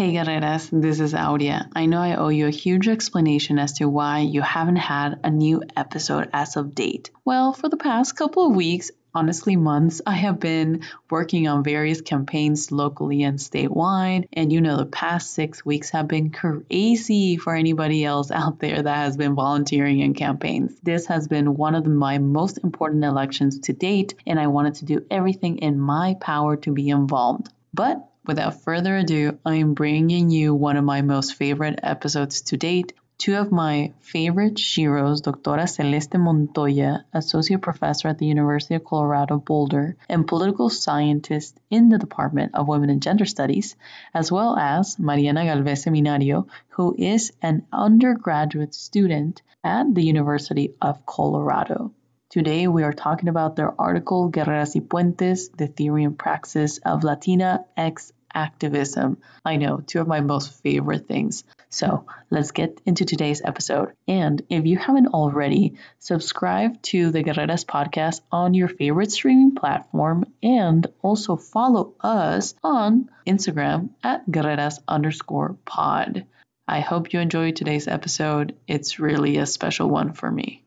Hey Guerreras, this is Aurea. I know I owe you a huge explanation as to why you haven't had a new episode as of date. Well, for the past couple of weeks, honestly months, I have been working on various campaigns locally and statewide. And you know, the past six weeks have been crazy for anybody else out there that has been volunteering in campaigns. This has been one of my most important elections to date, and I wanted to do everything in my power to be involved. But Without further ado, I am bringing you one of my most favorite episodes to date. Two of my favorite sheroes, Doctora Celeste Montoya, Associate Professor at the University of Colorado Boulder and Political Scientist in the Department of Women and Gender Studies, as well as Mariana Galvez Seminario, who is an undergraduate student at the University of Colorado. Today we are talking about their article Guerreras y Puentes, the theory and praxis of Latina X activism. I know, two of my most favorite things. So let's get into today's episode. And if you haven't already, subscribe to the Guerreras podcast on your favorite streaming platform and also follow us on Instagram at Guerreras underscore pod. I hope you enjoyed today's episode. It's really a special one for me.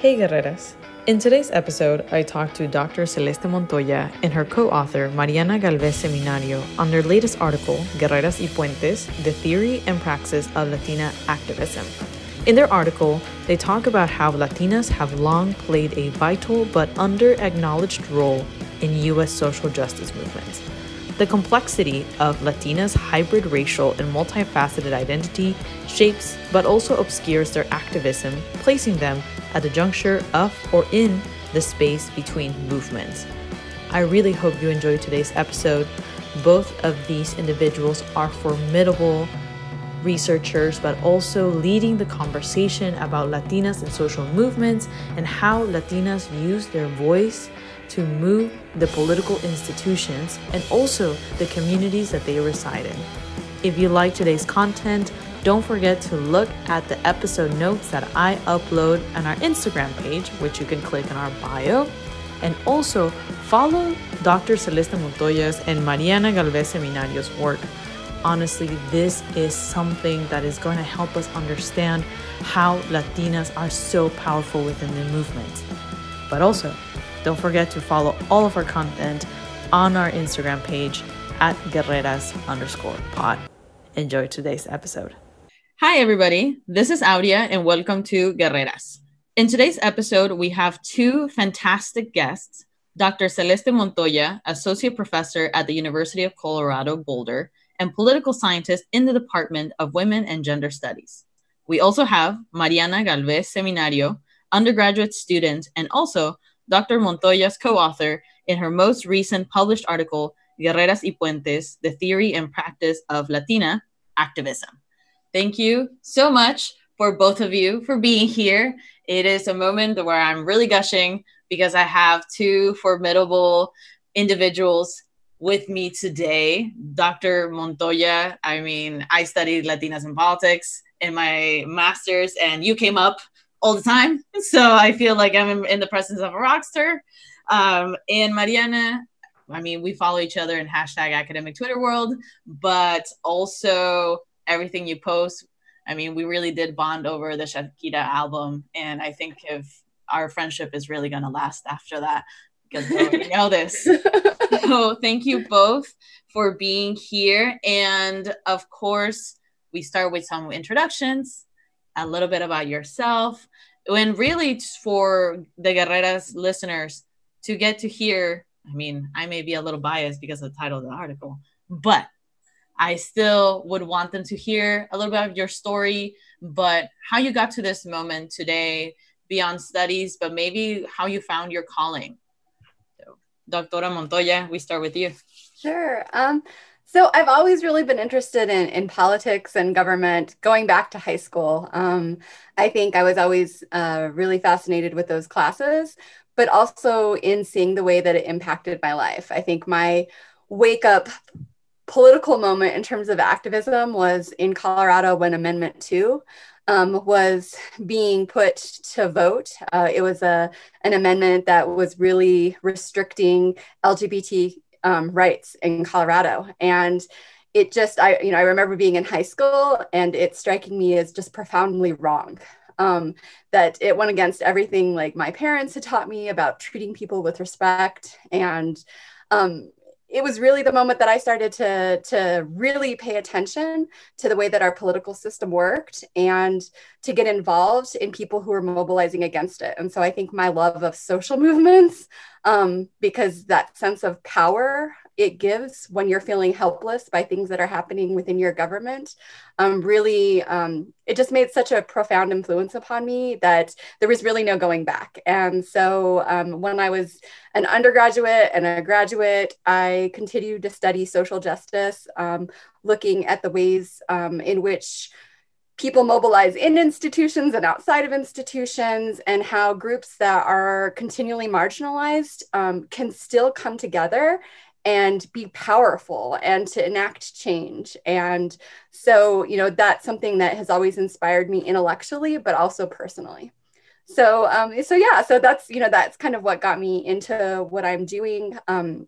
Hey Guerreras! In today's episode, I talked to Dr. Celeste Montoya and her co author Mariana Galvez Seminario on their latest article, Guerreras y Puentes The Theory and Praxis of Latina Activism. In their article, they talk about how Latinas have long played a vital but under acknowledged role in U.S. social justice movements. The complexity of Latinas' hybrid racial and multifaceted identity shapes but also obscures their activism, placing them at the juncture of or in the space between movements. I really hope you enjoyed today's episode. Both of these individuals are formidable researchers, but also leading the conversation about Latinas and social movements and how Latinas use their voice to move the political institutions and also the communities that they reside in. If you like today's content, don't forget to look at the episode notes that I upload on our Instagram page, which you can click on our bio. And also follow Dr. Celeste Montoya's and Mariana Galvez Seminario's work. Honestly, this is something that is going to help us understand how Latinas are so powerful within the movement. But also, don't forget to follow all of our content on our Instagram page at guerreras underscore pod. Enjoy today's episode. Hi, everybody. This is Aurea, and welcome to Guerreras. In today's episode, we have two fantastic guests Dr. Celeste Montoya, Associate Professor at the University of Colorado Boulder, and Political Scientist in the Department of Women and Gender Studies. We also have Mariana Galvez Seminario, undergraduate student, and also Dr. Montoya's co author in her most recent published article, Guerreras y Puentes The Theory and Practice of Latina Activism. Thank you so much for both of you for being here. It is a moment where I'm really gushing because I have two formidable individuals with me today. Dr. Montoya, I mean, I studied Latinas in politics in my master's, and you came up all the time. So I feel like I'm in the presence of a rock star. Um, and Mariana, I mean, we follow each other in hashtag academic Twitter world, but also everything you post. I mean, we really did bond over the Shakira album. And I think if our friendship is really going to last after that, because we know this. so thank you both for being here. And of course, we start with some introductions, a little bit about yourself, and really for the Guerreras listeners to get to hear. I mean, I may be a little biased because of the title of the article, but I still would want them to hear a little bit of your story, but how you got to this moment today beyond studies, but maybe how you found your calling. So, Doctora Montoya, we start with you. Sure. Um, so I've always really been interested in, in politics and government going back to high school. Um, I think I was always uh, really fascinated with those classes, but also in seeing the way that it impacted my life. I think my wake up political moment in terms of activism was in Colorado when Amendment 2 um, was being put to vote. Uh, it was a, an amendment that was really restricting LGBT um, rights in Colorado. And it just, I, you know, I remember being in high school and it striking me as just profoundly wrong. Um, that it went against everything like my parents had taught me about treating people with respect and um, it was really the moment that I started to, to really pay attention to the way that our political system worked and to get involved in people who were mobilizing against it. And so I think my love of social movements, um, because that sense of power it gives when you're feeling helpless by things that are happening within your government um, really um, it just made such a profound influence upon me that there was really no going back. And so um, when i was an undergraduate and a graduate i continued to study social justice um, looking at the ways um, in which people mobilize in institutions and outside of institutions, and how groups that are continually marginalized um, can still come together and be powerful and to enact change. And so, you know, that's something that has always inspired me intellectually, but also personally. So, um, so yeah, so that's, you know, that's kind of what got me into what I'm doing. Um,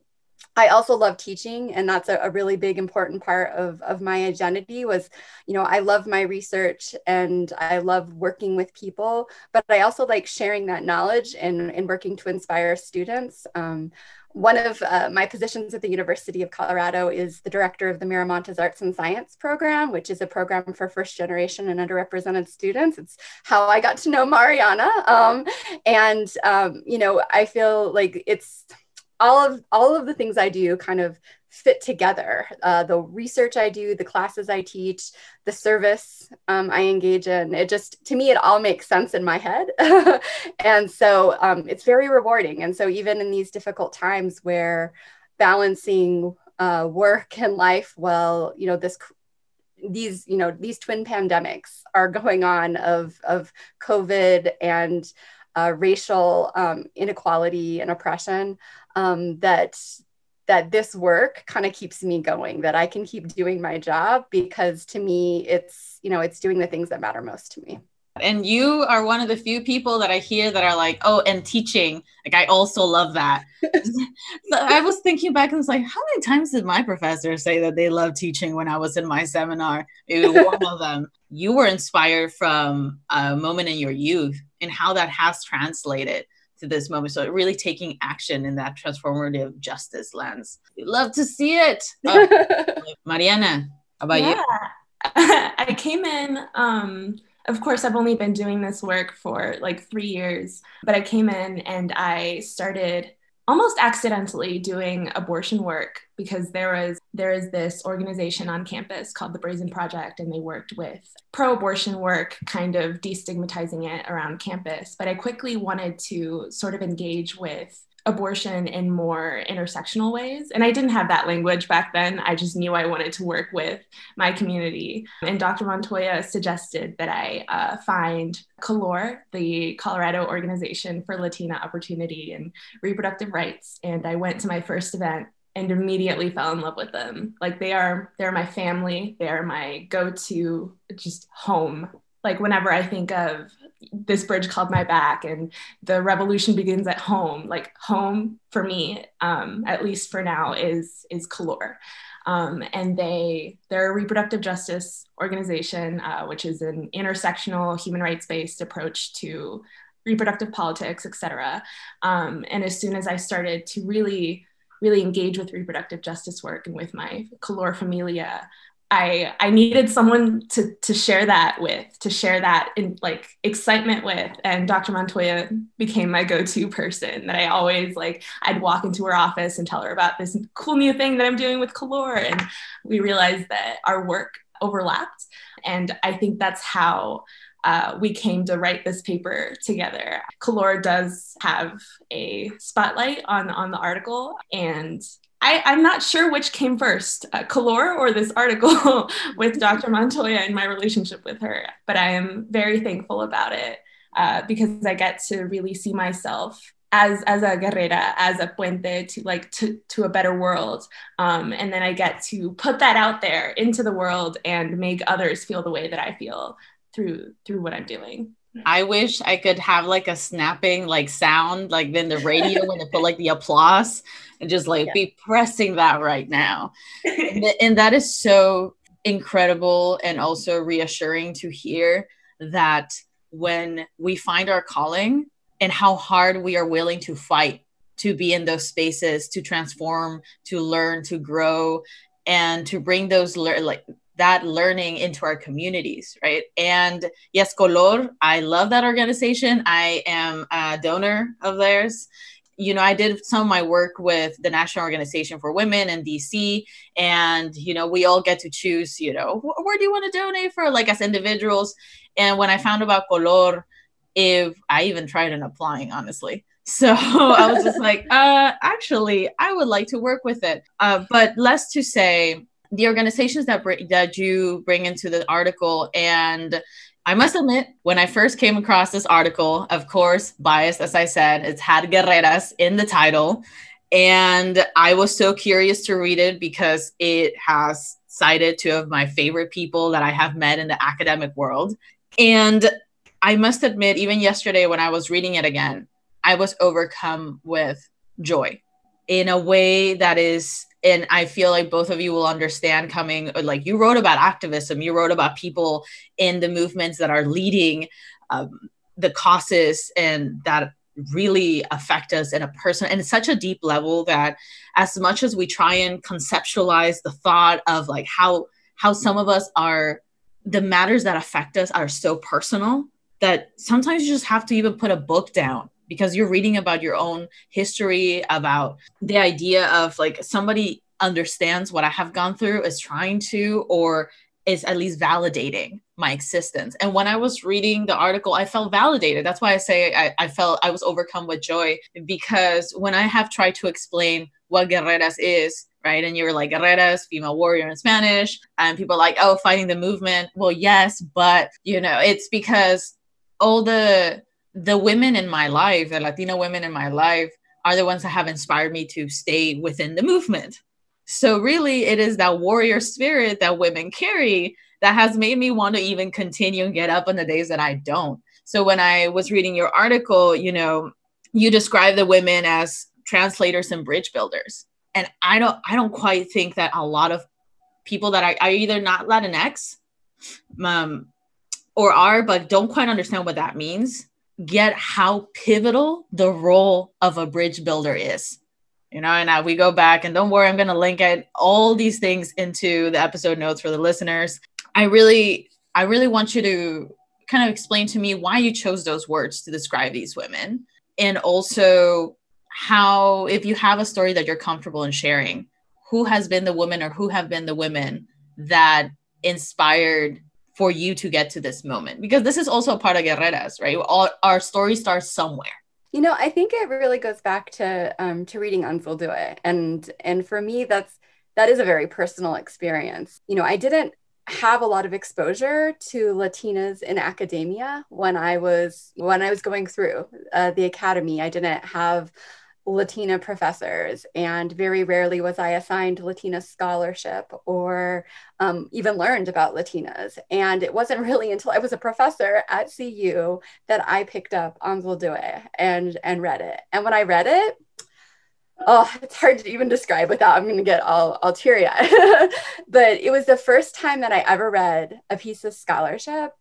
I also love teaching, and that's a, a, really big important part of, of my identity was, you know, I love my research and I love working with people, but I also like sharing that knowledge and, and working to inspire students. Um, one of uh, my positions at the University of Colorado is the director of the Miramontes Arts and Science Program, which is a program for first generation and underrepresented students. It's how I got to know Mariana. Um, and, um, you know, I feel like it's all of all of the things I do kind of fit together. Uh, the research I do, the classes I teach, the service um, I engage in, it just, to me, it all makes sense in my head. and so um, it's very rewarding. And so even in these difficult times where balancing uh, work and life, well, you know, this these you know these twin pandemics are going on of of covid and uh, racial um, inequality and oppression um, that that this work kind of keeps me going that i can keep doing my job because to me it's you know it's doing the things that matter most to me. And you are one of the few people that i hear that are like oh and teaching. Like i also love that. So i was thinking back and was like how many times did my professor say that they love teaching when i was in my seminar? Maybe one of them. You were inspired from a moment in your youth and how that has translated to this moment. So really taking action in that transformative justice lens. We'd love to see it. Oh, Mariana, how about yeah. you? I came in, um, of course, I've only been doing this work for like three years, but I came in and I started almost accidentally doing abortion work because there was there is this organization on campus called the Brazen Project and they worked with pro-abortion work kind of destigmatizing it around campus. But I quickly wanted to sort of engage with abortion in more intersectional ways. And I didn't have that language back then. I just knew I wanted to work with my community. And Dr. Montoya suggested that I uh, find COLOR, the Colorado Organization for Latina Opportunity and Reproductive Rights. And I went to my first event and immediately fell in love with them. Like they are, they're my family. They are my go-to just home. Like whenever I think of this bridge called my back and the revolution begins at home. Like home for me um, at least for now is is color um, and they they're a reproductive justice organization uh, which is an intersectional human rights based approach to reproductive politics etc um, and as soon as i started to really really engage with reproductive justice work and with my color familia I I needed someone to to share that with, to share that in like excitement with. And Dr. Montoya became my go-to person that I always like I'd walk into her office and tell her about this cool new thing that I'm doing with Color. And we realized that our work overlapped. And I think that's how uh, we came to write this paper together. Color does have a spotlight on on the article, and I, am not sure which came first, uh, Color or this article with Dr. Montoya and my relationship with her. But I am very thankful about it uh, because I get to really see myself as as a guerrera, as a puente to like to to a better world, um, and then I get to put that out there into the world and make others feel the way that I feel through through what I'm doing. I wish I could have like a snapping like sound like then the radio when they put like the applause and just like yeah. be pressing that right now. and, and that is so incredible and also reassuring to hear that when we find our calling and how hard we are willing to fight to be in those spaces to transform to learn to grow and to bring those le- like that learning into our communities right? And yes color i love that organization. I am a donor of theirs. You know i did some of my work with the national organization for women in dc and you know we all get to choose you know where do you want to donate for? Like as individuals. And when i found about color if i even tried in applying honestly. So i was just like uh actually i would like to work with it. Uh, but less to say the organizations that br- that you bring into the article and I must admit, when I first came across this article, of course, biased as I said, it's had guerreras in the title. And I was so curious to read it because it has cited two of my favorite people that I have met in the academic world. And I must admit, even yesterday when I was reading it again, I was overcome with joy in a way that is and I feel like both of you will understand coming like you wrote about activism, you wrote about people in the movements that are leading um, the causes and that really affect us in a person and such a deep level that as much as we try and conceptualize the thought of like how how some of us are the matters that affect us are so personal that sometimes you just have to even put a book down because you're reading about your own history about the idea of like somebody understands what i have gone through is trying to or is at least validating my existence and when i was reading the article i felt validated that's why i say I, I felt i was overcome with joy because when i have tried to explain what guerreras is right? And you were like, guerreras, female warrior in Spanish. And people are like, oh, fighting the movement. Well, yes, but you know, it's because all the the women in my life, the Latino women in my life, are the ones that have inspired me to stay within the movement. So, really, it is that warrior spirit that women carry that has made me want to even continue and get up on the days that I don't. So, when I was reading your article, you know, you describe the women as translators and bridge builders. And I don't, I don't quite think that a lot of people that are, are either not Latinx um, or are, but don't quite understand what that means get how pivotal the role of a bridge builder is. You know, and now we go back and don't worry, I'm going to link it, all these things into the episode notes for the listeners. I really, I really want you to kind of explain to me why you chose those words to describe these women and also how, if you have a story that you're comfortable in sharing, who has been the woman or who have been the women that inspired for you to get to this moment. Because this is also part of guerreras right? All, our story starts somewhere. You know i think it really goes back to um, to reading Anzaldúa and and for me that's that is a very personal experience. You know i didn't have a lot of exposure to latinas in academia when i was when i was going through uh, the academy. I didn't have Latina professors, and very rarely was I assigned Latina scholarship or um, even learned about Latinas. And it wasn't really until I was a professor at CU that I picked up Anzaldúa and and read it. And when I read it, oh, it's hard to even describe without I'm going to get all, all teary eyed. but it was the first time that I ever read a piece of scholarship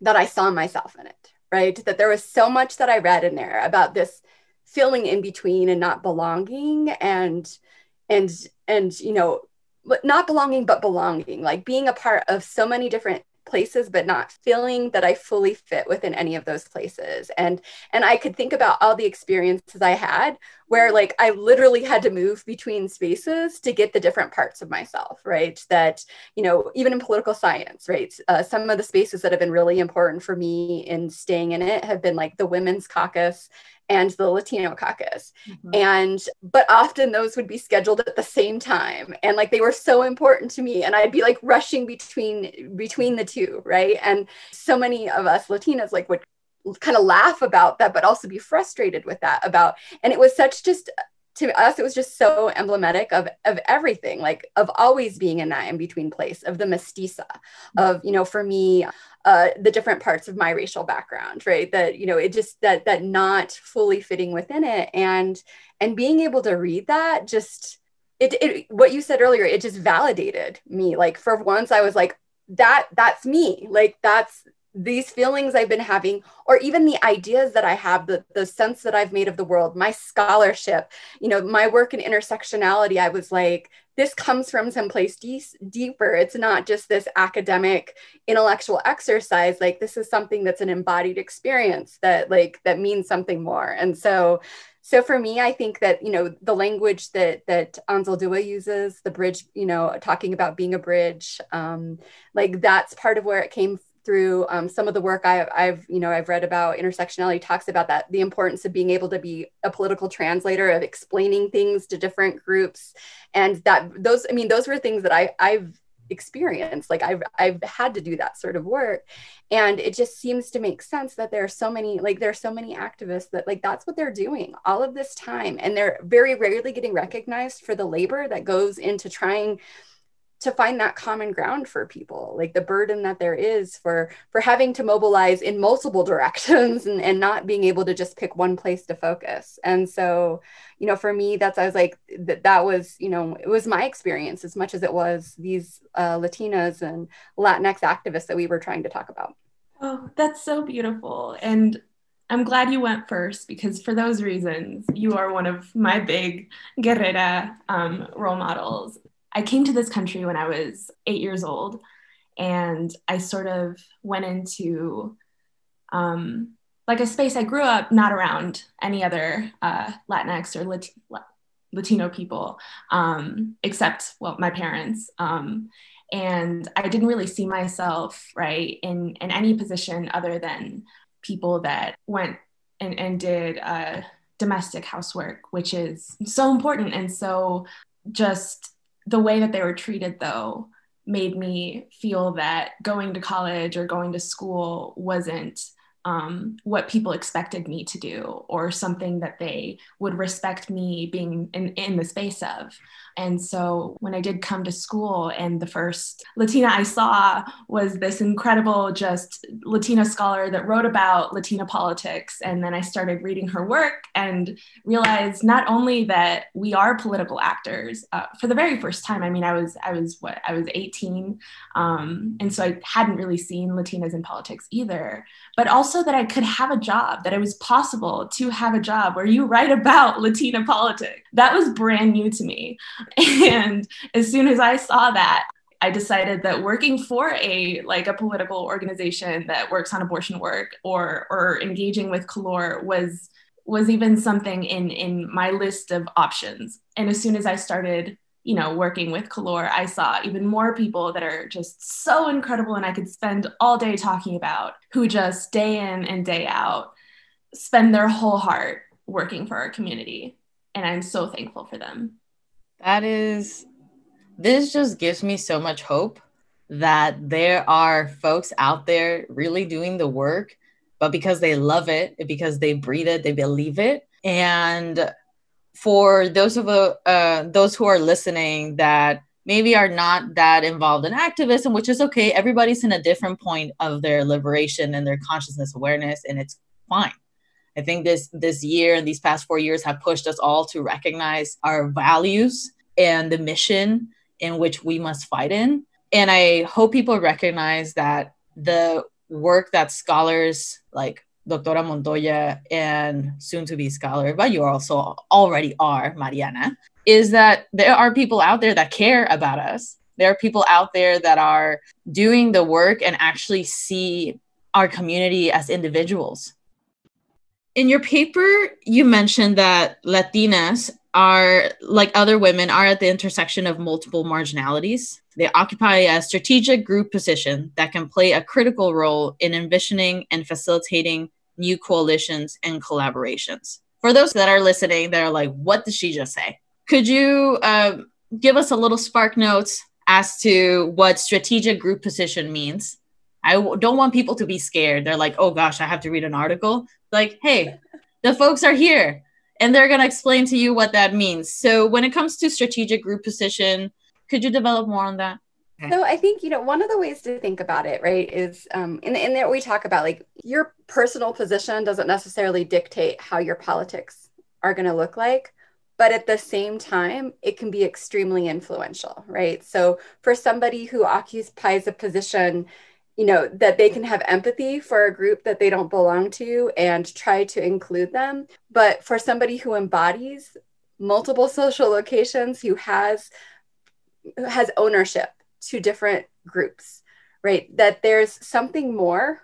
that I saw myself in it, right? That there was so much that I read in there about this feeling in between and not belonging and and and you know but not belonging but belonging like being a part of so many different places but not feeling that i fully fit within any of those places. And and i could think about all the experiences i had where like i literally had to move between spaces to get the different parts of myself right? That you know even in political science right? Uh, some of the spaces that have been really important for me in staying in it have been like the women's caucus and the Latino caucus. Mm-hmm. And, but often those would be scheduled at the same time. And like they were so important to me. And I'd be like rushing between, between the two. Right. And so many of us Latinas like would kind of laugh about that, but also be frustrated with that about, and it was such just to us it was just so emblematic of of everything like of always being in that in between place of the mestiza of you know for me uh, the different parts of my racial background right? That you know it just that that not fully fitting within it. And and being able to read that just it, it what you said earlier it just validated me. Like for once i was like that that's me. Like that's these feelings I've been having, or even the ideas that I have, the, the sense that I've made of the world, my scholarship, you know, my work in intersectionality, I was like, this comes from someplace de- deeper. It's not just this academic intellectual exercise. Like this is something that's an embodied experience that like that means something more. And so so for me, I think that you know the language that that Anzaldúa uses, the bridge, you know, talking about being a bridge, um, like that's part of where it came through um, some of the work I, I've, you know, I've read about intersectionality talks about that, the importance of being able to be a political translator of explaining things to different groups. And that those, I mean, those were things that I, I've experienced. Like I've, I've had to do that sort of work. And it just seems to make sense that there are so many, like there are so many activists that like, that's what they're doing all of this time. And they're very rarely getting recognized for the labor that goes into trying to find that common ground for people like the burden that there is for for having to mobilize in multiple directions and, and not being able to just pick one place to focus. And so you know for me that's i was like that that was you know it was my experience as much as it was these uh, latinas and latinx activists that we were trying to talk about. Oh that's so beautiful. And I'm glad you went first because for those reasons, you are one of my big Guerrera um, role models. I came to this country when I was eight years old, and I sort of went into um, like a space I grew up not around any other uh, Latinx or Lat- Latino people, um, except well, my parents. Um, and I didn't really see myself right in in any position other than people that went and, and did uh, domestic housework, which is so important and so just the way that they were treated though made me feel that going to college or going to school wasn't um, what people expected me to do or something that they would respect me being in, in the space of. And so when I did come to school, and the first Latina I saw was this incredible, just Latina scholar that wrote about Latina politics. And then I started reading her work and realized not only that we are political actors uh, for the very first time. I mean, I was, I was what, I was 18. Um, and so I hadn't really seen Latinas in politics either, but also also that I could have a job, that it was possible to have a job where you write about Latina politics. That was brand new to me. And as soon as I saw that, I decided that working for a like a political organization that works on abortion work or or engaging with COLOR was was even something in in my list of options. And as soon as I started you know, working with COLOR, I saw even more people that are just so incredible and I could spend all day talking about who just day in and day out spend their whole heart working for our community. And I'm so thankful for them. That is, this just gives me so much hope that there are folks out there really doing the work, but because they love it, because they breathe it, they believe it. And for those of uh, those who are listening that maybe are not that involved in activism, which is okay. Everybody's in a different point of their liberation and their consciousness awareness, and it's fine. I think this this year and these past four years have pushed us all to recognize our values and the mission in which we must fight in. And I hope people recognize that the work that scholars like Doctora Montoya and soon to be scholar, but you also already are, Mariana, is that there are people out there that care about us. There are people out there that are doing the work and actually see our community as individuals. In your paper, you mentioned that Latinas are, like other women, are at the intersection of multiple marginalities. They occupy a strategic group position that can play a critical role in envisioning and facilitating new coalitions and collaborations. For those that are listening, that are like, what did she just say? Could you uh, give us a little spark notes as to what strategic group position means? I w- don't want people to be scared. They're like, oh gosh, I have to read an article. Like, hey, the folks are here and they're going to explain to you what that means. So, when it comes to strategic group position, could you develop more on that? So I think you know one of the ways to think about it, right, is um, in in there we talk about like your personal position doesn't necessarily dictate how your politics are going to look like, but at the same time, it can be extremely influential, right? So for somebody who occupies a position, you know that they can have empathy for a group that they don't belong to and try to include them, but for somebody who embodies multiple social locations, who has who has ownership to different groups, right? That there's something more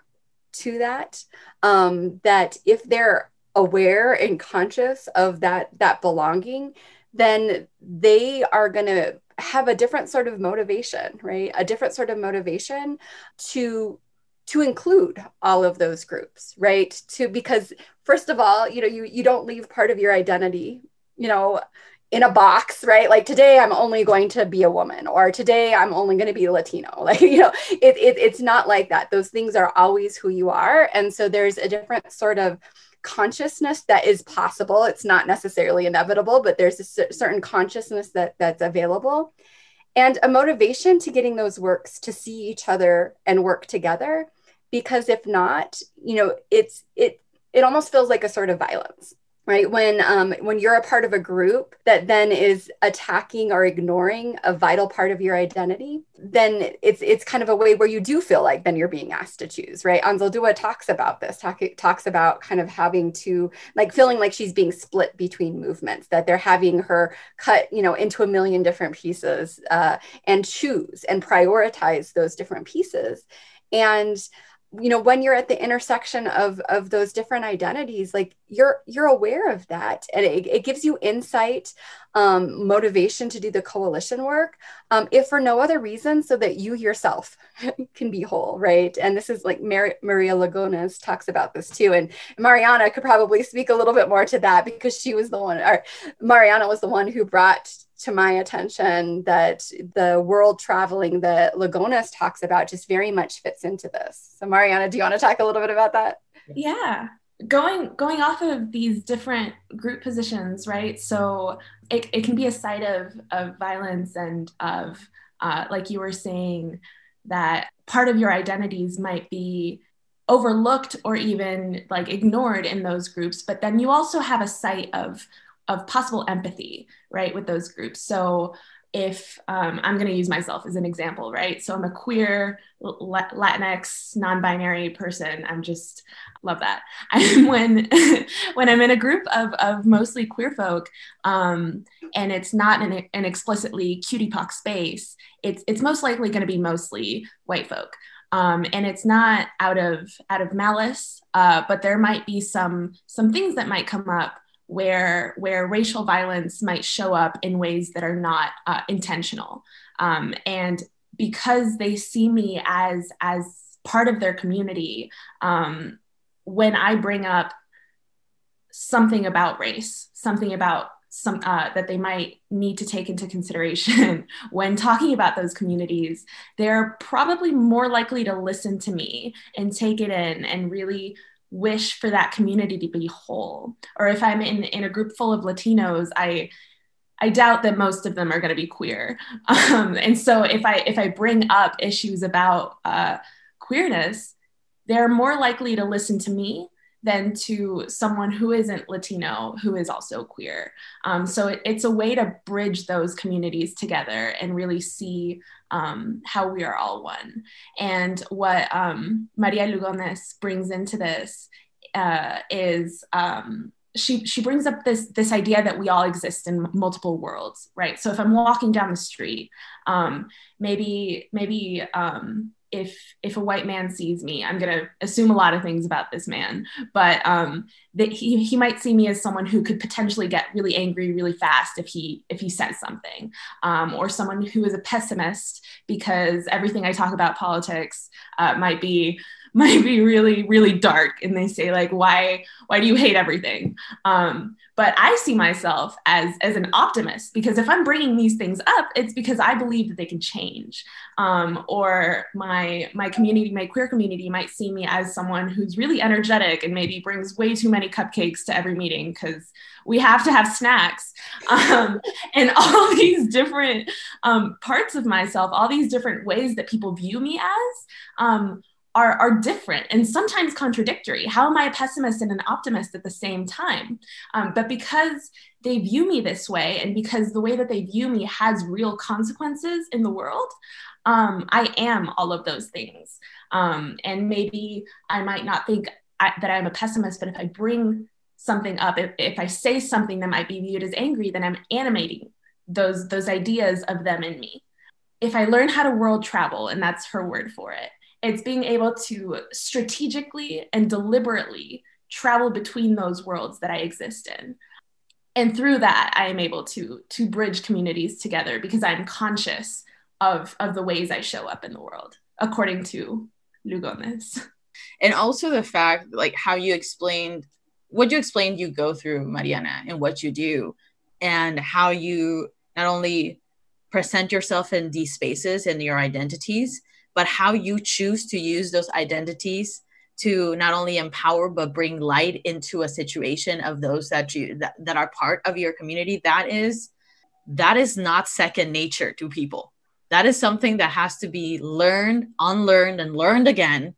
to that. Um, that if they're aware and conscious of that that belonging, then they are going to have a different sort of motivation, right? A different sort of motivation to to include all of those groups, right? To because first of all, you know, you you don't leave part of your identity, you know, in a box, right? Like today I'm only going to be a woman or today I'm only going to be Latino. Like, you know, it, it, it's not like that. Those things are always who you are. And so there's a different sort of consciousness that is possible. It's not necessarily inevitable, but there's a c- certain consciousness that that's available and a motivation to getting those works to see each other and work together. Because if not, you know, it's, it, it almost feels like a sort of violence right? When um, when you're a part of a group that then is attacking or ignoring a vital part of your identity then it's it's kind of a way where you do feel like then you're being asked to choose right? Anzaldúa talks about this talk, talks about kind of having to like feeling like she's being split between movements that they're having her cut you know into a million different pieces uh, and choose and prioritize those different pieces. And you know when you're at the intersection of of those different identities like you're you're aware of that. And it, it gives you insight um, motivation to do the coalition work um, if for no other reason so that you yourself can be whole right? And this is like Mar- maria lugones talks about this too. And mariana could probably speak a little bit more to that because she was the one or mariana was the one who brought to my attention that the world traveling that Lugones talks about just very much fits into this. So Mariana, do you want to talk a little bit about that? Yeah. Going going off of these different group positions, right? So it, it can be a site of, of violence and of uh, like you were saying, that part of your identities might be overlooked or even like ignored in those groups but then you also have a site of of possible empathy, right, with those groups. So if um, I'm going to use myself as an example, right? So I'm a queer Latinx non-binary person. I'm just love that. And when when I'm in a group of of mostly queer folk, um, and it's not an, an explicitly QTPOC space, it's it's most likely going to be mostly white folk. Um, and it's not out of out of malice, uh, but there might be some some things that might come up where where racial violence might show up in ways that are not uh, intentional. Um, and because they see me as as part of their community um, when i bring up something about race something about some uh, that they might need to take into consideration when talking about those communities they're probably more likely to listen to me and take it in and really wish for that community to be whole. Or if i'm in in a group full of latinos i i doubt that most of them are going to be queer. Um, and so if i if i bring up issues about uh, queerness they're more likely to listen to me than to someone who isn't Latino, who is also queer. Um, so it, it's a way to bridge those communities together and really see um, how we are all one. And what um, Maria Lugones brings into this uh, is um, she she brings up this this idea that we all exist in multiple worlds, right? So if I'm walking down the street, um, maybe maybe um, if if a white man sees me i'm going to assume a lot of things about this man but um that he, he might see me as someone who could potentially get really angry really fast if he if he says something um, or someone who is a pessimist because everything i talk about politics uh, might be might be really really dark and they say like why why do you hate everything? Um, but i see myself as as an optimist because if i'm bringing these things up it's because i believe that they can change. Um, or my my community my queer community might see me as someone who's really energetic and maybe brings way too many cupcakes to every meeting because we have to have snacks. Um, and all these different um, parts of myself all these different ways that people view me as um, are, are different and sometimes contradictory. How am I a pessimist and an optimist at the same time? Um, but because they view me this way, and because the way that they view me has real consequences in the world, um, I am all of those things. Um, and maybe I might not think I, that I'm a pessimist, but if I bring something up, if, if I say something that might be viewed as angry, then I'm animating those those ideas of them in me. If I learn how to world travel, and that's her word for it, it's being able to strategically and deliberately travel between those worlds that I exist in. And through that, I am able to, to bridge communities together because I'm conscious of, of the ways I show up in the world, according to Lugones. And also the fact, like how you explained what you explained you go through, Mariana, and what you do, and how you not only present yourself in these spaces and your identities, but how you choose to use those identities to not only empower but bring light into a situation of those that you that, that are part of your community that is that is not second nature to people. That is something that has to be learned unlearned and learned again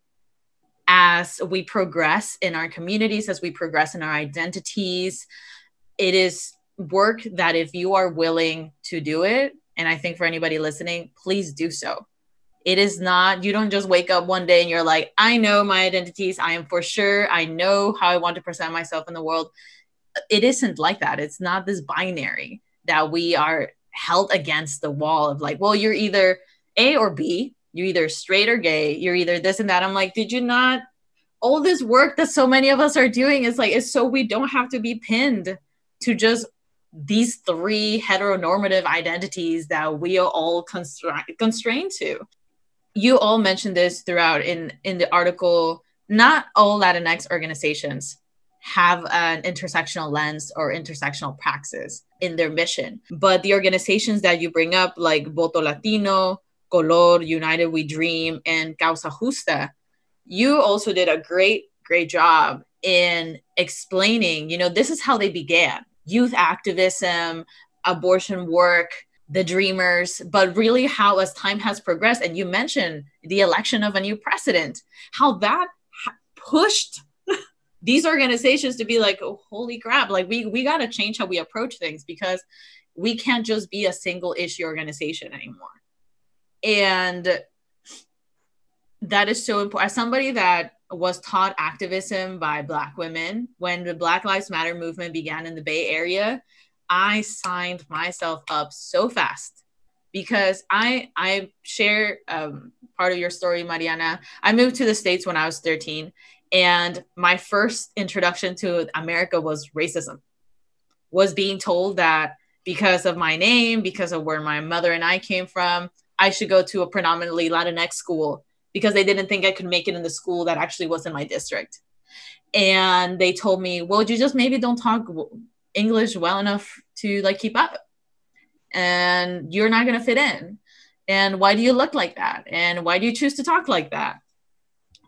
as we progress in our communities as we progress in our identities. It is work that if you are willing to do it and i think for anybody listening please do so it is not, you don't just wake up one day and you're like, I know my identities. I am for sure. I know how I want to present myself in the world. It isn't like that. It's not this binary that we are held against the wall of like, well, you're either A or B, you're either straight or gay, you're either this and that. I'm like, did you not? All this work that so many of us are doing is like, is so we don't have to be pinned to just these three heteronormative identities that we are all constra- constrained to you all mentioned this throughout in in the article. Not all latinx organizations have an intersectional lens or intersectional praxis in their mission but the organizations that you bring up like voto latino color united we dream and causa justa you also did a great great job in explaining you know this is how they began. Youth activism abortion work the dreamers, but really how as time has progressed, and you mentioned the election of a new president, how that ha- pushed these organizations to be like, oh, holy crap, like we we got to change how we approach things because we can't just be a single issue organization anymore. And that is so important. As somebody that was taught activism by Black women when the Black Lives Matter movement began in the Bay Area, I signed myself up so fast because I I share um, part of your story, Mariana. I moved to the states when I was 13, and my first introduction to America was racism. Was being told that because of my name, because of where my mother and I came from, I should go to a predominantly Latinx school because they didn't think I could make it in the school that actually was in my district. And they told me, well, you just maybe don't talk English well enough to like keep up. And you're not going to fit in. And why do you look like that? And why do you choose to talk like that?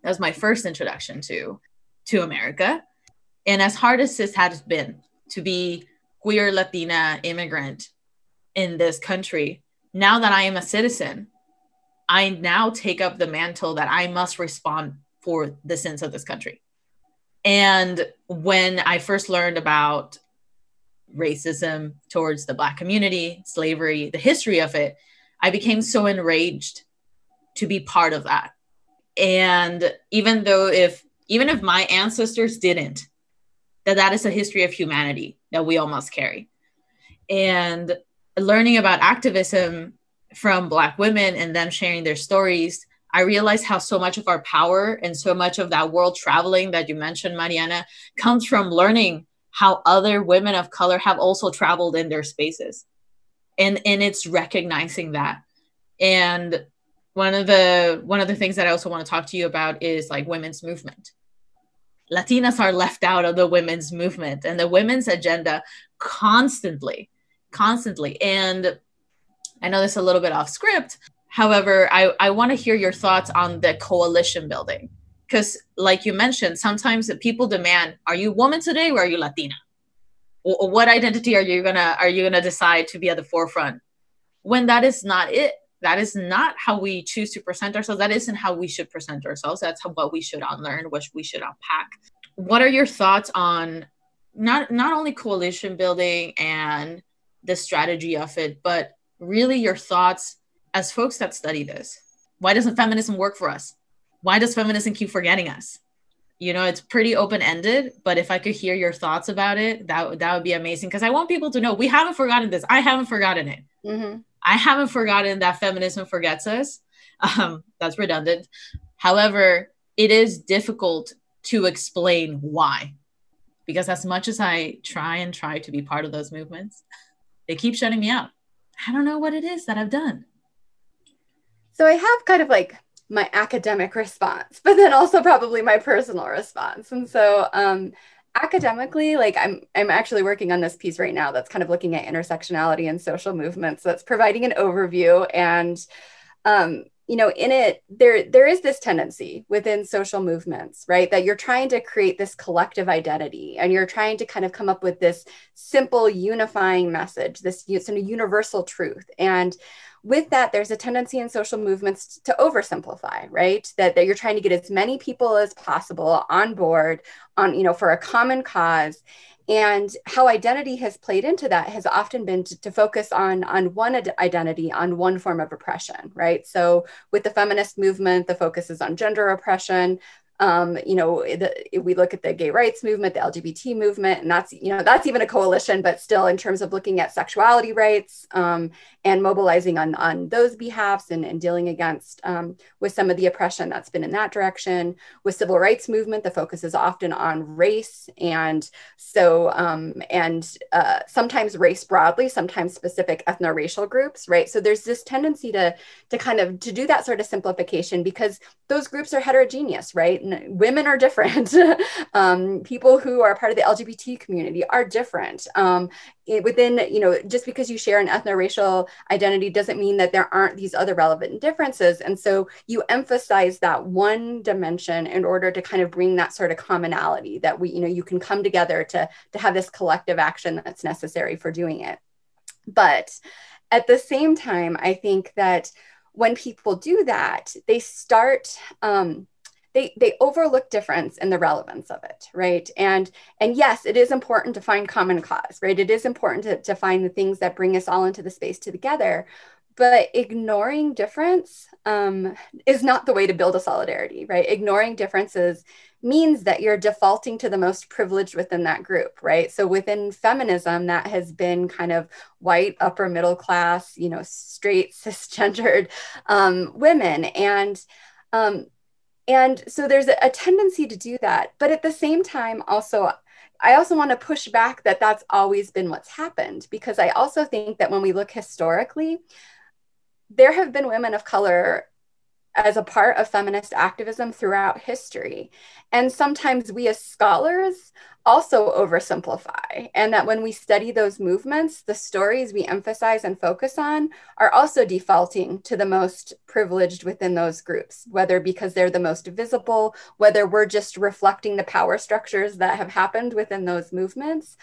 That was my first introduction to to America. And as hard as this has been to be queer Latina immigrant in this country, now that I am a citizen, I now take up the mantle that I must respond for the sins of this country. And when I first learned about racism towards the Black community, slavery, the history of it, I became so enraged to be part of that. And even though if even if my ancestors didn't, that that is a history of humanity that we all must carry. And learning about activism from Black women and them sharing their stories, I realized how so much of our power and so much of that world traveling that you mentioned, Mariana, comes from learning how other women of color have also traveled in their spaces and and it's recognizing that and one of the one of the things that I also want to talk to you about is like women's movement. Latinas are left out of the women's movement and the women's agenda constantly, constantly. And I know this is a little bit off script. However, I, I want to hear your thoughts on the coalition building. Because, like you mentioned, sometimes people demand, are you woman today or are you Latina? What identity are you gonna are you gonna decide to be at the forefront? When that is not it that is not how we choose to present ourselves. That isn't how we should present ourselves. That's what we should unlearn what we should unpack. What are your thoughts on not not only coalition building and the strategy of it but really your thoughts as folks that study this? Why doesn't feminism work for us why does feminism keep forgetting us you know it's pretty open-ended but if i could hear your thoughts about it that, that would be amazing because i want people to know we haven't forgotten this i haven't forgotten it mm-hmm. I haven't forgotten that feminism forgets us. Um, that's redundant. However, it is difficult to explain why. Because as much as I try and try to be part of those movements, they keep shutting me out. I don't know what it is that I've done. So I have kind of like my academic response, but then also probably my personal response. And so um, academically like i'm i'm actually working on this piece right now that's kind of looking at intersectionality and social movements that's providing an overview and um, you know in it there there is this tendency within social movements right that you're trying to create this collective identity and you're trying to kind of come up with this simple unifying message this sort of universal truth and with that, there's a tendency in social movements to oversimplify, right? That, that you're trying to get as many people as possible on board on, you know, for a common cause. And how identity has played into that has often been to, to focus on, on one ad- identity, on one form of oppression, right? So with the feminist movement, the focus is on gender oppression. Um, you know, the, we look at the gay rights movement, the LGBT movement, and that's, you know, that's even a coalition, but still in terms of looking at sexuality rights um, and mobilizing on, on those behalfs and, and dealing against um, with some of the oppression that's been in that direction. With civil rights movement, the focus is often on race and so, um, and uh, sometimes race broadly, sometimes specific ethno-racial groups, right? So there's this tendency to, to kind of, to do that sort of simplification because those groups are heterogeneous, right? Women are different. um, people who are part of the LGBT community are different. Um, it, within, you know, just because you share an ethno-racial identity doesn't mean that there aren't these other relevant differences. And so you emphasize that one dimension in order to kind of bring that sort of commonality that we, you know, you can come together to, to have this collective action that's necessary for doing it. But at the same time, I think that when people do that, they start um, they they overlook difference in the relevance of it right? And and yes it is important to find common cause right? It is important to, to find the things that bring us all into the space together. But ignoring difference um, is not the way to build a solidarity right? Ignoring differences means that you're defaulting to the most privileged within that group right? So within feminism that has been kind of white upper middle class you know straight cisgendered um, women. And um, and so there's a, tendency to do that. But at the same time, also, I also want to push back that that's always been what's happened because I also think that when we look historically, there have been women of color as a part of feminist activism throughout history. And sometimes we as scholars also oversimplify, and that when we study those movements, the stories we emphasize and focus on are also defaulting to the most privileged within those groups, whether because they're the most visible, whether we're just reflecting the power structures that have happened within those movements.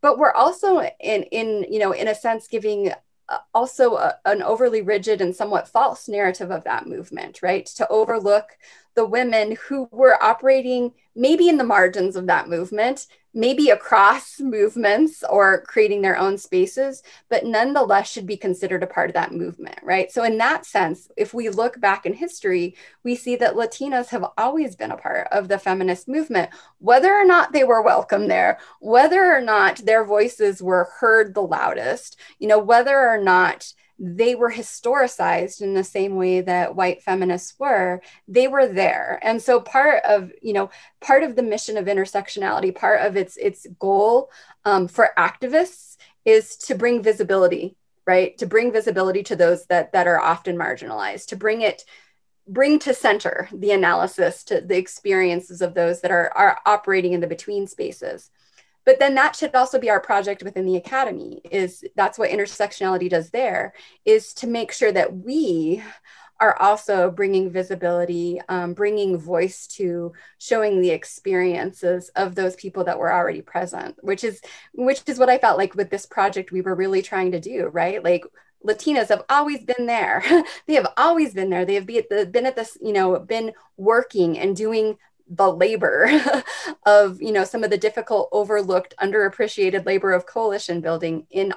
But we're also in, in you know, in a sense, giving Uh, also a, an overly rigid and somewhat false narrative of that movement, right? To overlook the women who were operating maybe in the margins of that movement, maybe across movements or creating their own spaces, but nonetheless should be considered a part of that movement, right? So, in that sense, if we look back in history, we see that Latinas have always been a part of the feminist movement, whether or not they were welcome there, whether or not their voices were heard the loudest, you know, whether or not they were historicized in the same way that white feminists were they were there and so part of you know part of the mission of intersectionality part of its its goal um, for activists is to bring visibility right? To bring visibility to those that that are often marginalized, to bring it bring to center the analysis to the experiences of those that are, are operating in the between spaces but then that should also be our project within the academy is that's what intersectionality does there is to make sure that we are also bringing visibility um, bringing voice to showing the experiences of those people that were already present which is which is what i felt like with this project we were really trying to do right like Latinas have always been there. they have always been there. They have been at this, you know, been working and doing the labor of, you know, some of the difficult, overlooked, underappreciated labor of coalition building in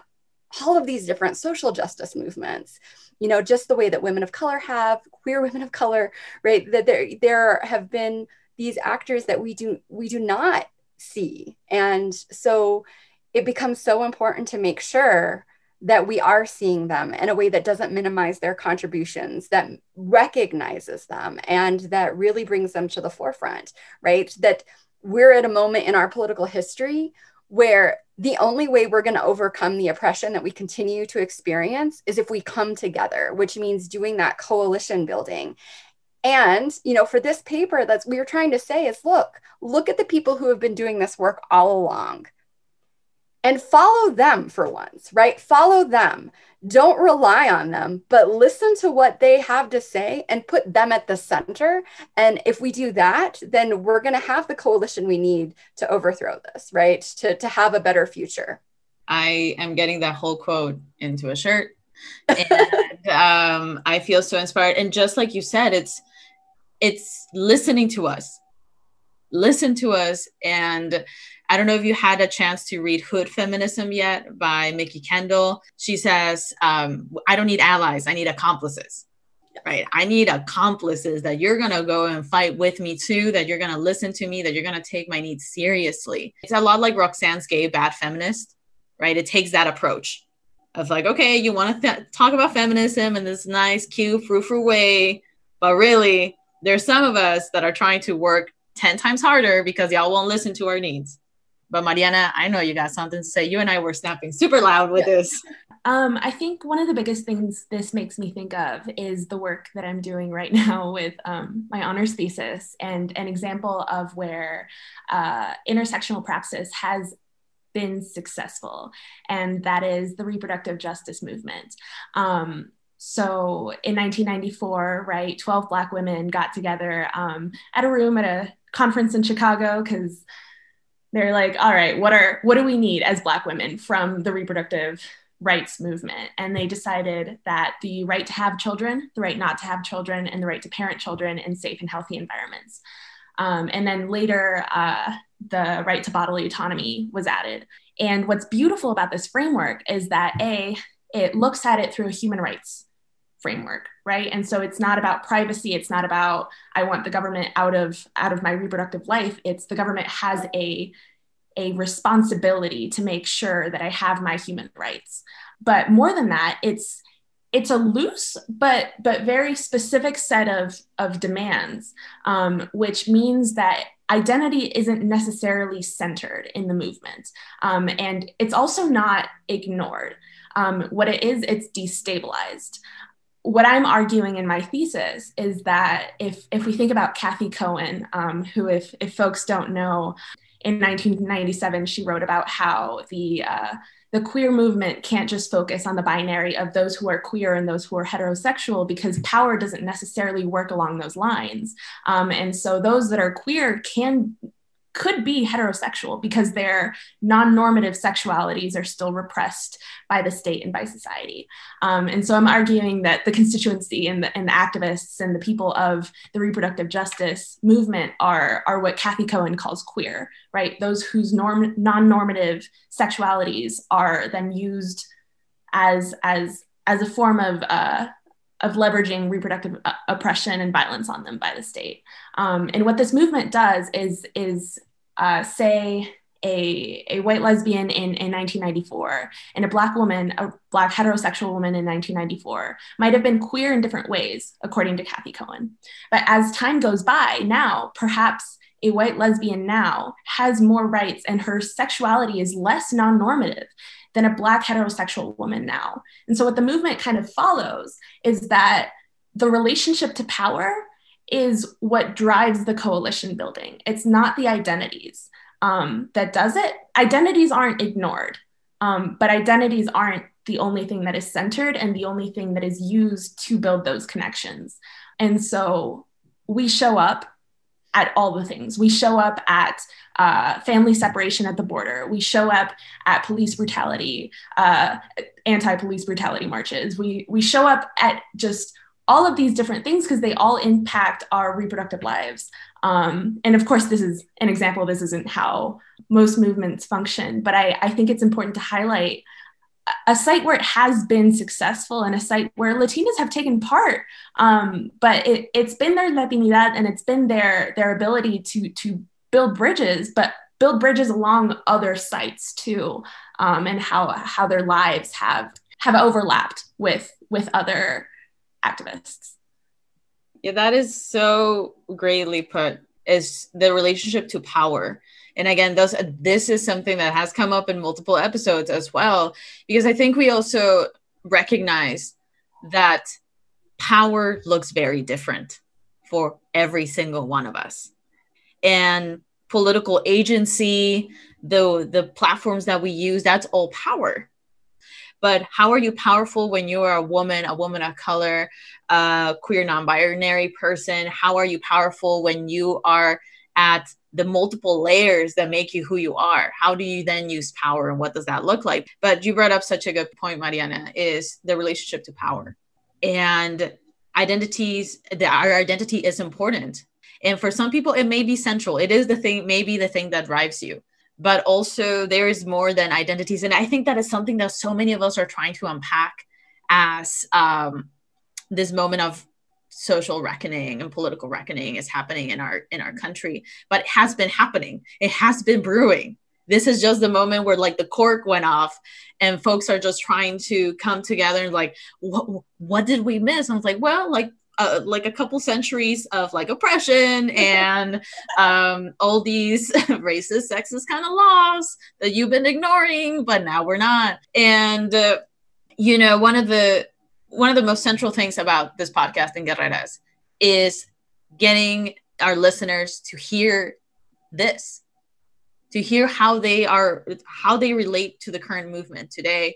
all of these different social justice movements. You know, just the way that women of color have, queer women of color, right? That there there have been these actors that we do we do not see. And so it becomes so important to make sure that we are seeing them in a way that doesn't minimize their contributions, that recognizes them, and that really brings them to the forefront, right? That we're at a moment in our political history where the only way we're going to overcome the oppression that we continue to experience is if we come together, which means doing that coalition building. And, you know, for this paper, that's we are trying to say is look, look at the people who have been doing this work all along and follow them for once, right? Follow them. Don't rely on them, but listen to what they have to say and put them at the center. And if we do that, then we're going to have the coalition we need to overthrow this, right? To, to have a better future. I am getting that whole quote into a shirt. and um, I feel so inspired. And just like you said, it's it's listening to us. Listen to us and I don't know if you had a chance to read Hood Feminism yet by Mikki Kendall. She says, um, I don't need allies, I need accomplices. Right. I need accomplices that you're going to go and fight with me too, that you're going to listen to me, that you're going to take my needs seriously. It's a lot like Roxane's Gay Bad Feminist, right? It takes that approach of like, okay, you want to th- talk about feminism in this nice, cute, frou frou way, but really, there's some of us that are trying to work 10 times harder because y'all won't listen to our needs. But Mariana, I know you got something to say. You and I were snapping super loud with yeah. this. Um, I think one of the biggest things this makes me think of is the work that I'm doing right now with um, my honors thesis and an example of where uh, intersectional praxis has been successful, and that is the reproductive justice movement. Um, so in 1994, right, 12 Black women got together um, at a room at a conference in Chicago because they're like all right what are what do we need as black women from the reproductive rights movement? And they decided that the right to have children the right not to have children and the right to parent children in safe and healthy environments. Um, and then later uh, the right to bodily autonomy was added. And what's beautiful about this framework is that a it looks at it through a human rights framework right? And so it's not about privacy it's not about i want the government out of out of my reproductive life. It's the government has a a responsibility to make sure that i have my human rights. But more than that it's it's a loose but but very specific set of of demands um, which means that identity isn't necessarily centered in the movement um, and it's also not ignored. Um, what it is it's destabilized what I'm arguing in my thesis is that if if we think about Cathy Cohen, um, who if if folks don't know, in 1997 she wrote about how the uh, the queer movement can't just focus on the binary of those who are queer and those who are heterosexual because power doesn't necessarily work along those lines. Um, and so those that are queer can could be heterosexual because their non-normative sexualities are still repressed by the state and by society. Um, and so I'm arguing that the constituency and the, and the activists and the people of the reproductive justice movement are, are what Cathy Cohen calls queer, right? Those whose norm, non-normative sexualities are then used as, as, as a form of uh, of leveraging reproductive uh, oppression and violence on them by the state. Um, and what this movement does is is uh, say a, a white lesbian in, in 1994 and a black woman, a black heterosexual woman in 1994 might have been queer in different ways, according to Cathy Cohen. But as time goes by, now perhaps a white lesbian now has more rights and her sexuality is less non normative than a Black heterosexual woman now. And so, what the movement kind of follows is that the relationship to power is what drives the coalition building. It's not the identities um, that does it. Identities aren't ignored, um, but identities aren't the only thing that is centered and the only thing that is used to build those connections. And so we show up at all the things. We show up at uh, family separation at the border. We show up at police brutality, uh, anti-police brutality marches. We we show up at just all of these different things because they all impact our reproductive lives. Um, and of course, this is an example. This isn't how most movements function, but I, I think it's important to highlight a site where it has been successful and a site where Latinas have taken part. Um, but it, has been their Latinidad and it's been their, their ability to, to build bridges, but build bridges along other sites too, um, and how, how their lives have, have overlapped with, with other activists. Yeah, that is so greatly put is the relationship to power and again this is something that has come up in multiple episodes as well because i think we also recognize that power looks very different for every single one of us. And political agency the the platforms that we use that's all power. But how are you powerful when you are a woman a woman of color a queer non-binary person? How are you powerful when you are at the multiple layers that make you who you are. How do you then use power and what does that look like? But you brought up such a good point mariana is the relationship to power and identities that our identity is important. And for some people it may be central. It is the thing maybe the thing that drives you. But also there is more than identities. And i think that is something that so many of us are trying to unpack as um, this moment of social reckoning and political reckoning is happening in our in our country but it has been happening. It has been brewing. This is just the moment where like the cork went off and folks are just trying to come together and like what what did we miss? I was like well like uh, like a couple centuries of like oppression and um, all these racist sexist kind of laws that you've been ignoring but now we're not. And uh, you know one of the one of the most central things about this podcast in Guerreras is getting our listeners to hear this, to hear how they are, how they relate to the current movement today,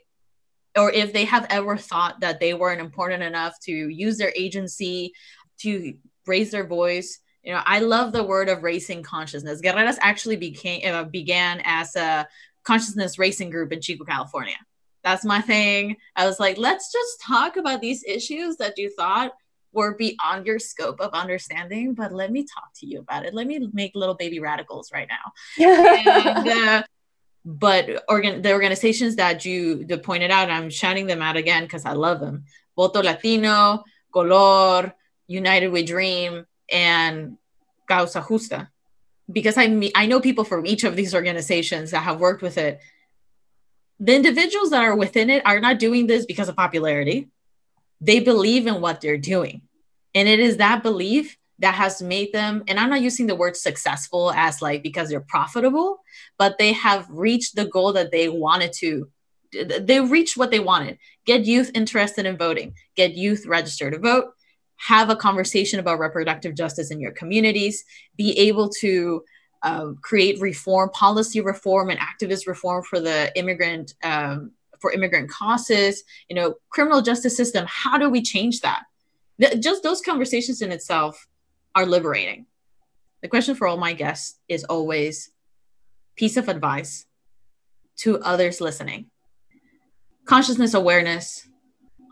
or if they have ever thought that they weren't important enough to use their agency to raise their voice. You know, I love the word of racing consciousness. Guerreras actually became uh, began as a consciousness racing group in Chico, California that's my thing. I was like, let's just talk about these issues that you thought were beyond your scope of understanding, but let me talk to you about it. Let me make little baby radicals right now. Yeah. and, uh, but organ- the organizations that you that pointed out, I'm shouting them out again because I love them. Voto Latino, COLOR, United We Dream, and Causa Justa. Because I I know people from each of these organizations that have worked with it the individuals that are within it are not doing this because of popularity. They believe in what they're doing. And it is that belief that has made them, and I'm not using the word successful as like because they're profitable, but they have reached the goal that they wanted to. They reached what they wanted get youth interested in voting, get youth registered to vote, have a conversation about reproductive justice in your communities, be able to uh, create reform, policy reform, and activist reform for the immigrant um, for immigrant causes. You know, criminal justice system. How do we change that? Th- just those conversations in itself are liberating. The question for all my guests is always piece of advice to others listening. Consciousness awareness,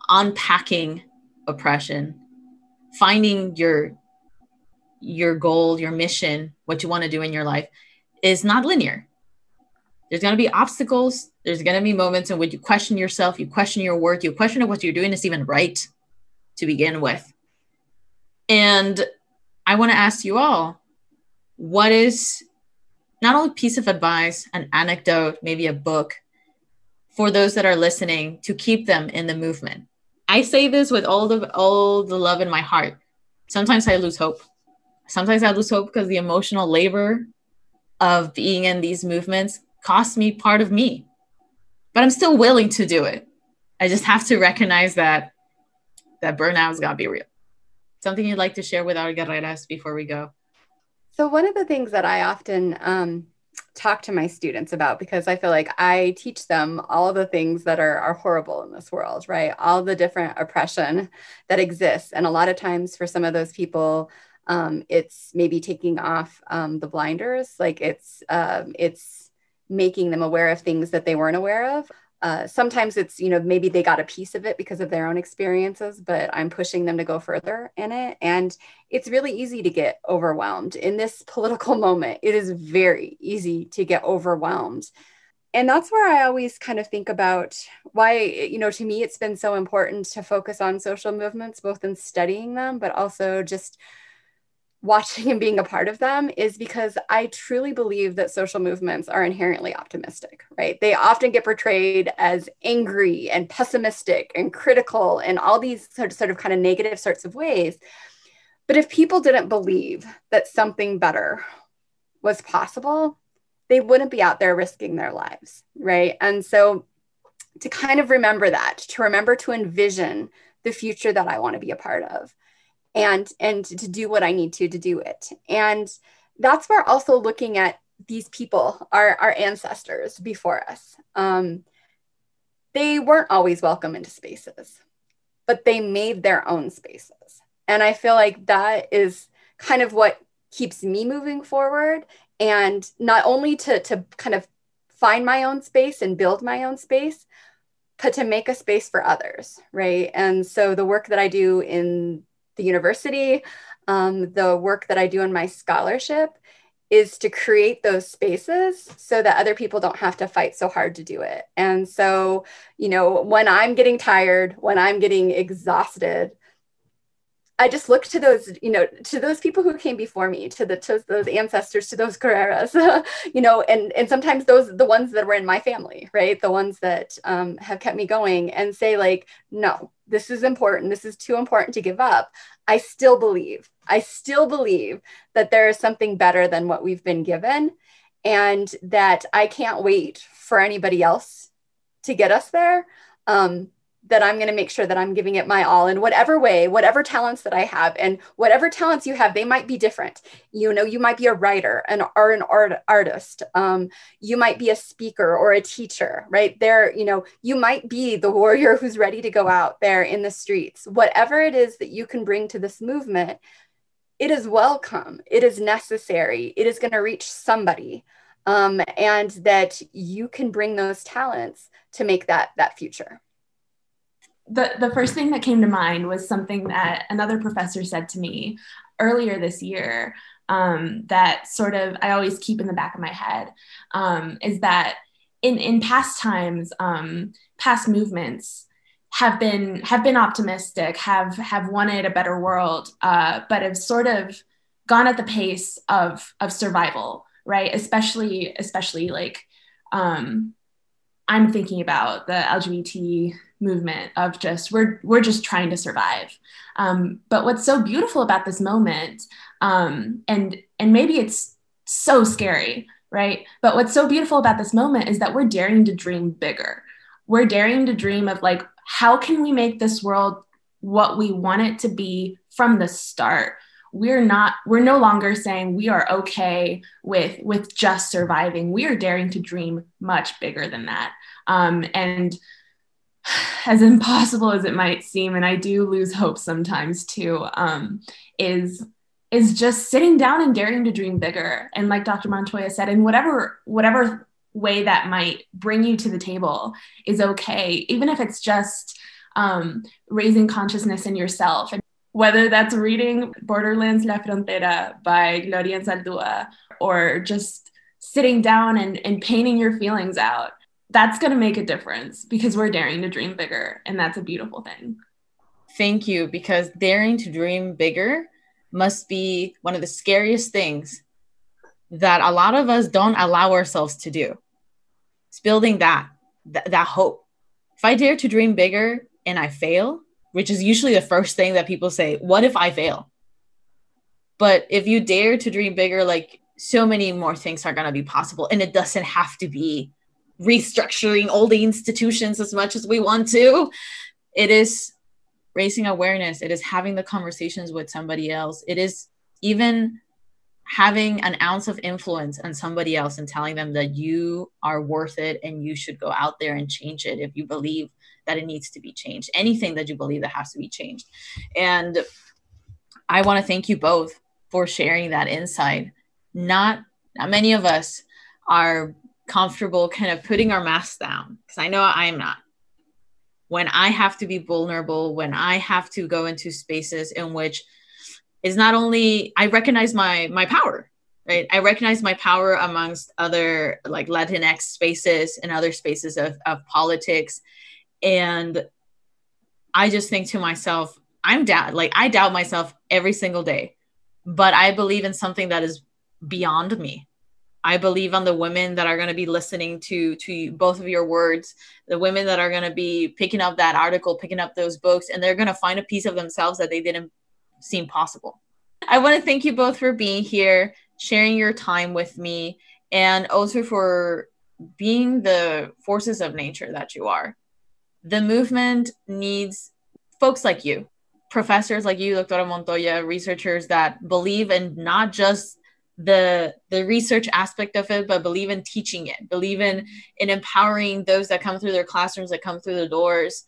unpacking oppression, finding your your goal, your mission, what you want to do in your life is not linear. There's going to be obstacles. There's going to be moments in which you question yourself, you question your work, you question if what you're doing is even right to begin with. And I want to ask you all what is not only piece of advice, an anecdote, maybe a book for those that are listening to keep them in the movement. I say this with all the all the love in my heart. Sometimes I lose hope sometimes I lose hope because the emotional labor of being in these movements costs me part of me. but I'm still willing to do it. I just have to recognize that that burnout's got to be real. Something you'd like to share with our guerreras before we go? So one of the things that I often um, talk to my students about because I feel like I teach them all the things that are, are horrible in this world, right? All the different oppression that exists. And a lot of times for some of those people, um, it's maybe taking off um, the blinders, like it's um, it's making them aware of things that they weren't aware of. Uh, sometimes it's you know maybe they got a piece of it because of their own experiences but i'm pushing them to go further in it. And it's really easy to get overwhelmed. In this political moment it is very easy to get overwhelmed. And that's where i always kind of think about why you know to me it's been so important to focus on social movements both in studying them but also just watching and being a part of them is because I truly believe that social movements are inherently optimistic, right? They often get portrayed as angry and pessimistic and critical and all these sort of, sort of kind of negative sorts of ways. But if people didn't believe that something better was possible, they wouldn't be out there risking their lives, right? And so to kind of remember that, to remember to envision the future that I want to be a part of and and to do what i need to to do it. And that's where also looking at these people our our ancestors before us um, they weren't always welcome into spaces but they made their own spaces. And i feel like that is kind of what keeps me moving forward. And not only to to kind of find my own space and build my own space but to make a space for others right? And so the work that i do in the university, um, the work that I do in my scholarship is to create those spaces so that other people don't have to fight so hard to do it. And so, you know, when I'm getting tired, when I'm getting exhausted, I just look to those, you know, to those people who came before me, to the to those ancestors, to those guerreras, you know, and and sometimes those the ones that were in my family, right, the ones that um, have kept me going, and say like, no, this is important. This is too important to give up. I still believe. I still believe that there is something better than what we've been given, and that I can't wait for anybody else to get us there. Um, that I'm going to make sure that I'm giving it my all in whatever way, whatever talents that I have, and whatever talents you have, they might be different. You know, you might be a writer and or an art, artist. Um, you might be a speaker or a teacher, right? There, you know, you might be the warrior who's ready to go out there in the streets. Whatever it is that you can bring to this movement, it is welcome. It is necessary. It is going to reach somebody, um, and that you can bring those talents to make that that future the, the first thing that came to mind was something that another professor said to me earlier this year um, that sort of I always keep in the back of my head um, is that in, in past times, um, past movements have been have been optimistic, have have wanted a better world, uh, but have sort of gone at the pace of of survival, right? Especially especially like um, I'm thinking about the LGBT movement of just we're we're just trying to survive. Um, but what's so beautiful about this moment, um, and and maybe it's so scary, right? But what's so beautiful about this moment is that we're daring to dream bigger. We're daring to dream of like how can we make this world what we want it to be from the start we're not we're no longer saying we are okay with with just surviving we are daring to dream much bigger than that um, and as impossible as it might seem, and I do lose hope sometimes too, um, is is just sitting down and daring to dream bigger. And like Dr. Montoya said, in whatever whatever way that might bring you to the table is okay, even if it's just um, raising consciousness in yourself. And whether that's reading Borderlands La Frontera by Gloria Anzaldúa or just sitting down and, and painting your feelings out that's going to make a difference because we're daring to dream bigger and that's a beautiful thing. Thank you because daring to dream bigger must be one of the scariest things that a lot of us don't allow ourselves to do. It's building that th- that hope. If i dare to dream bigger and i fail which is usually the first thing that people say what if i fail? But if you dare to dream bigger like so many more things are going to be possible and it doesn't have to be restructuring all the institutions as much as we want to. It is raising awareness. It is having the conversations with somebody else. It is even having an ounce of influence on somebody else and telling them that you are worth it and you should go out there and change it if you believe that it needs to be changed. Anything that you believe that has to be changed. And I want to thank you both for sharing that insight. Not not many of us are comfortable kind of putting our masks down because I know I am not. When I have to be vulnerable, when I have to go into spaces in which is not only I recognize my my power, right? I recognize my power amongst other like Latinx spaces and other spaces of, of politics. And I just think to myself, I'm doubt like I doubt myself every single day, but I believe in something that is beyond me I believe on the women that are going to be listening to to both of your words, the women that are going to be picking up that article, picking up those books, and they're going to find a piece of themselves that they didn't seem possible. I want to thank you both for being here, sharing your time with me, and also for being the forces of nature that you are. The movement needs folks like you, professors like you, Dr. Montoya, researchers that believe in not just the the research aspect of it but believe in teaching it. Believe in in empowering those that come through their classrooms that come through the doors.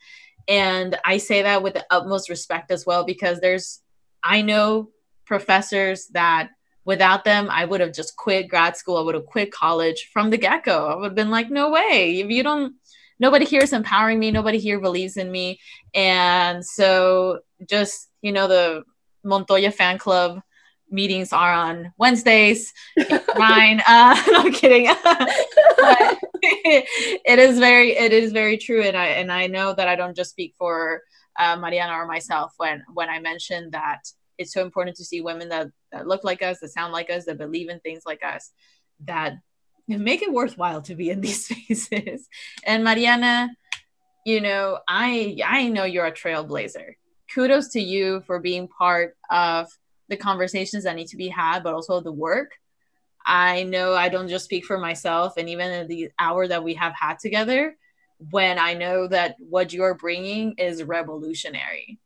And i say that with the utmost respect as well because there's i know professors that without them i would have just quit grad school. I would have quit college from the get-go. I would have been like no way. If you don't nobody here is empowering me. Nobody here believes in me. And so just you know the montoya fan club meetings are on Wednesdays, nine. Uh, no I'm kidding. it is very, it is very true, and I and I know that I don't just speak for uh, Mariana or myself when when I mention that it's so important to see women that, that look like us, that sound like us, that believe in things like us, that make it worthwhile to be in these spaces. And Mariana, you know, I I know you're a trailblazer. Kudos to you for being part of the conversations that need to be had, but also the work. I know I don't just speak for myself, and even in the hour that we have had together, when I know that what you're bringing is revolutionary.